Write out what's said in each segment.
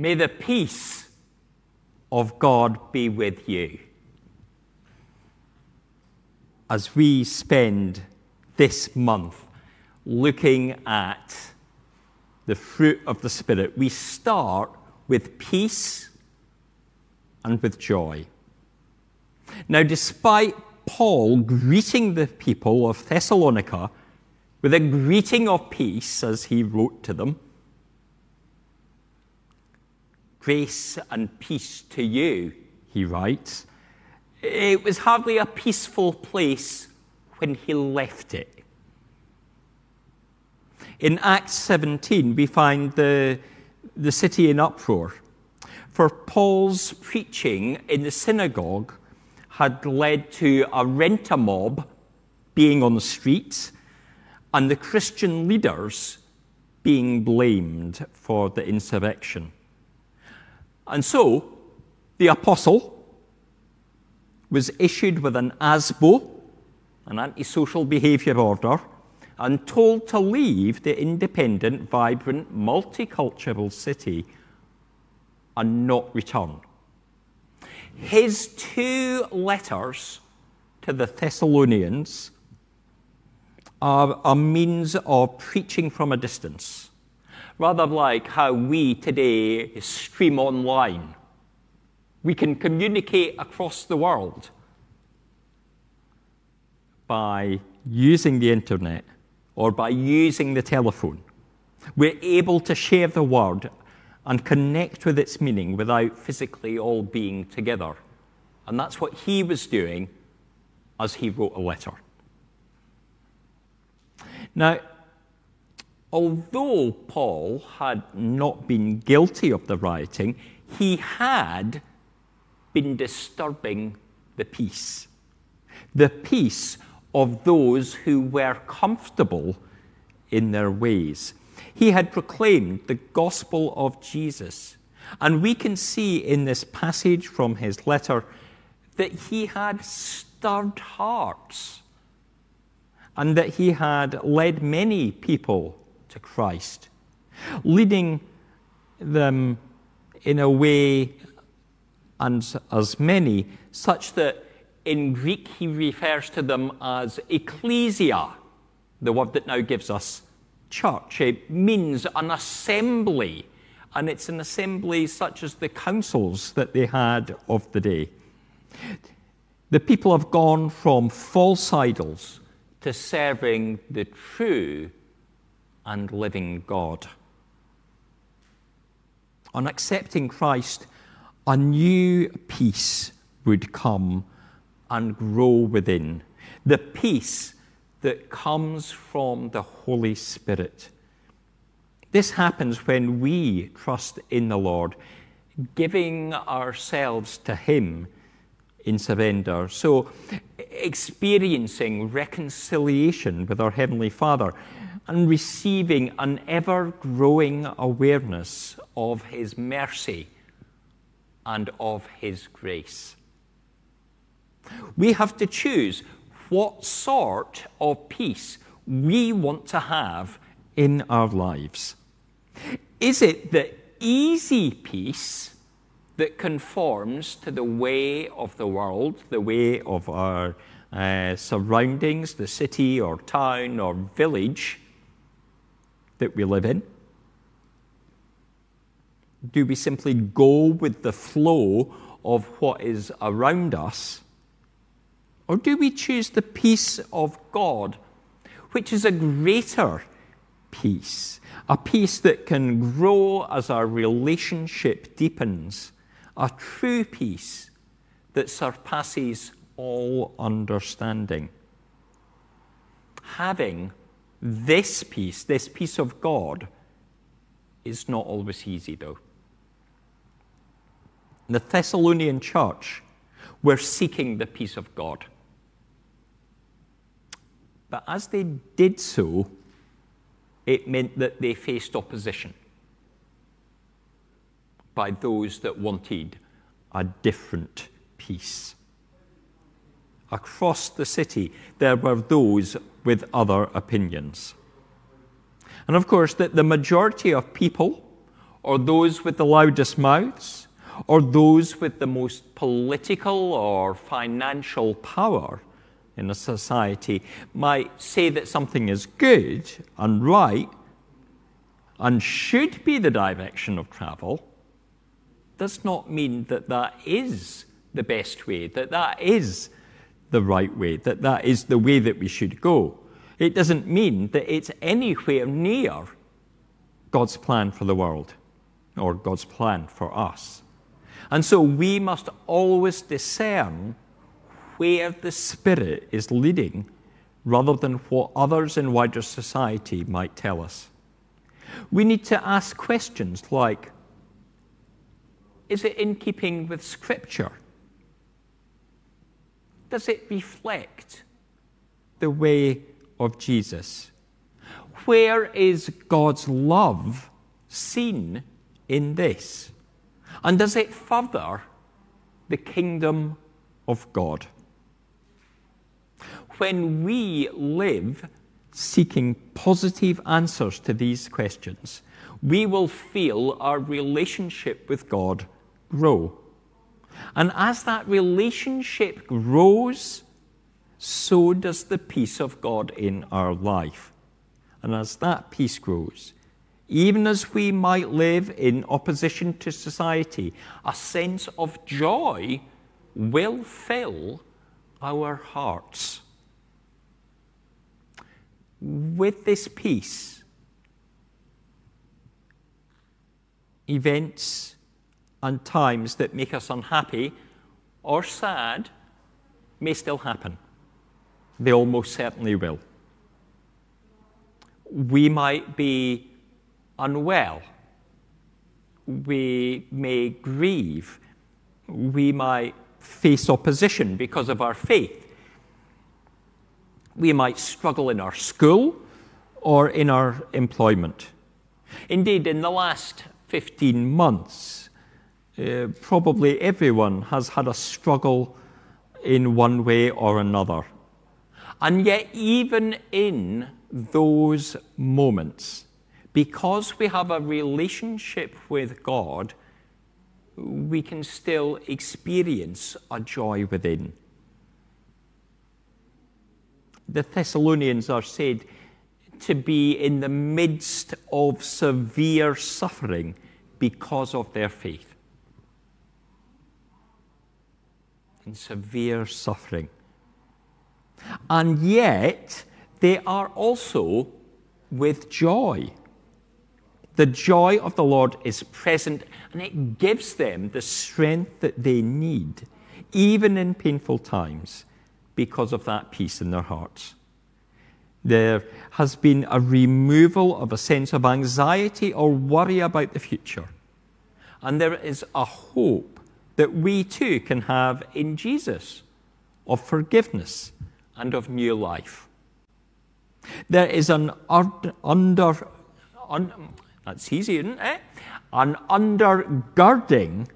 May the peace of God be with you. As we spend this month looking at the fruit of the Spirit, we start with peace and with joy. Now, despite Paul greeting the people of Thessalonica with a greeting of peace as he wrote to them, grace and peace to you, he writes, it was hardly a peaceful place when he left it. In Acts 17, we find the, the city in uproar. For Paul's preaching in the synagogue had led to a rent a mob being on the streets and the Christian leaders being blamed for the insurrection. And so, the apostle was issued with an ASBO, an antisocial behaviour order, and told to leave the independent, vibrant, multicultural city and not return. His two letters to the Thessalonians are a means of preaching from a distance, rather like how we today stream online. We can communicate across the world by using the internet or by using the telephone. We're able to share the word and connect with its meaning without physically all being together. And that's what he was doing as he wrote a letter. Now, although Paul had not been guilty of the rioting, he had been disturbing the peace. The peace of those who were comfortable in their ways. He had proclaimed the gospel of Jesus. And we can see in this passage from his letter that he had stirred hearts and that he had led many people to Christ, leading them in a way and as many, such that in Greek, he refers to them as ecclesia, the word that now gives us church. It means an assembly, and it's an assembly such as the councils that they had of the day. The people have gone from false idols to serving the true and living God. On accepting Christ, a new peace would come and grow within. The peace that comes from the Holy Spirit. This happens when we trust in the Lord, giving ourselves to Him in surrender. So, experiencing reconciliation with our Heavenly Father and receiving an ever growing awareness of His mercy and of His grace. We have to choose what sort of peace we want to have in our lives. Is it the easy peace that conforms to the way of the world, the way of our uh, surroundings, the city or town or village that we live in? Do we simply go with the flow of what is around us? Or do we choose the peace of God, which is a greater peace, a peace that can grow as our relationship deepens, a true peace that surpasses all understanding? Having this peace, this peace of God, is not always easy, though. The Thessalonian church were seeking the peace of God. But as they did so, it meant that they faced opposition by those that wanted a different peace. Across the city, there were those with other opinions. And of course, that the majority of people or those with the loudest mouths, or those with the most political or financial power in a society might say that something is good and right and should be the direction of travel, does not mean that that is the best way, that that is the right way, that that is the way that we should go. It doesn't mean that it's anywhere near God's plan for the world or God's plan for us. And so we must always discern where the Spirit is leading rather than what others in wider society might tell us. We need to ask questions like Is it in keeping with Scripture? Does it reflect the way of Jesus? Where is God's love seen in this? And does it further the kingdom of God? When we live seeking positive answers to these questions, we will feel our relationship with God grow. And as that relationship grows, so does the peace of God in our life. And as that peace grows, even as we might live in opposition to society, a sense of joy will fill our hearts. With this peace, events and times that make us unhappy or sad may still happen. They almost certainly will. We might be unwell. We may grieve. We might face opposition because of our faith. We might struggle in our school or in our employment. Indeed, in the last 15 months, uh, probably everyone has had a struggle in one way or another. And yet, even in those moments, because we have a relationship with God, we can still experience a joy within. The Thessalonians are said to be in the midst of severe suffering because of their faith. Severe suffering. And yet, they are also with joy. The joy of the Lord is present, and it gives them the strength that they need, even in painful times, because of that peace in their hearts. There has been a removal of a sense of anxiety or worry about the future. And there is a hope that we too can have in Jesus of forgiveness and of new life. There is an under, un, that's easy, isn't it? An undergirding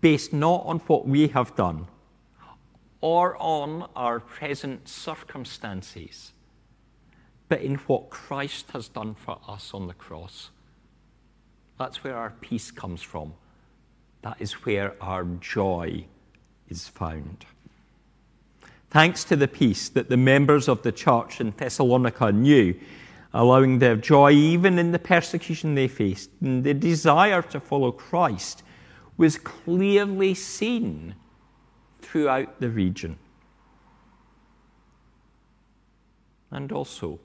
based not on what we have done or on our present circumstances, but in what Christ has done for us on the cross. That's where our peace comes from. That is where our joy is found. Thanks to the peace that the members of the church in Thessalonica knew, allowing their joy even in the persecution they faced, and the desire to follow Christ was clearly seen throughout the region. And also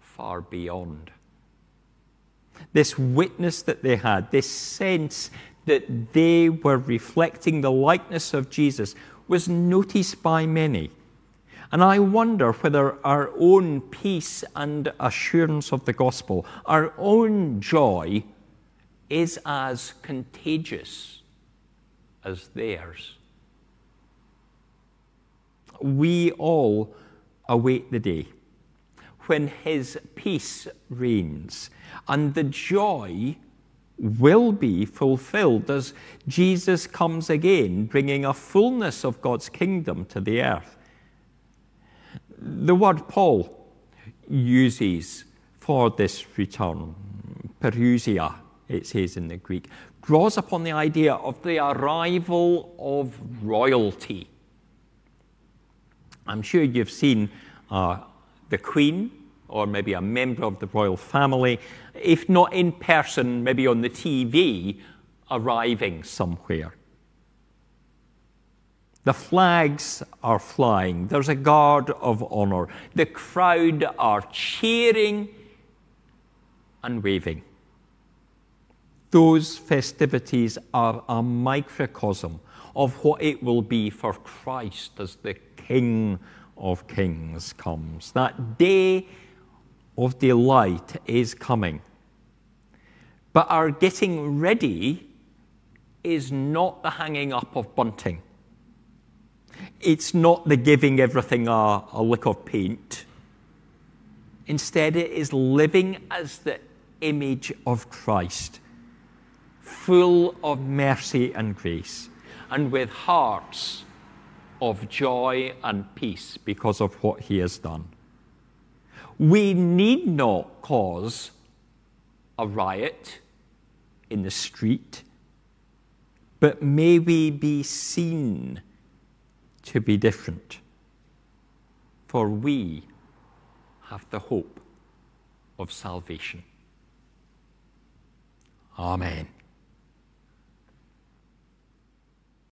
far beyond. This witness that they had, this sense that they were reflecting the likeness of Jesus was noticed by many. And I wonder whether our own peace and assurance of the gospel, our own joy, is as contagious as theirs. We all await the day when His peace reigns and the joy will be fulfilled as Jesus comes again, bringing a fullness of God's kingdom to the earth. The word Paul uses for this return, parousia, it says in the Greek, draws upon the idea of the arrival of royalty. I'm sure you've seen uh, the Queen or maybe a member of the royal family, if not in person, maybe on the TV, arriving somewhere. The flags are flying. There's a guard of honor. The crowd are cheering and waving. Those festivities are a microcosm of what it will be for Christ as the King of Kings comes. That day of delight is coming. But our getting ready is not the hanging up of bunting. It's not the giving everything a, a lick of paint. Instead, it is living as the image of Christ, full of mercy and grace, and with hearts of joy and peace because of what He has done. We need not cause a riot in the street, but may we be seen to be different. For we have the hope of salvation. Amen.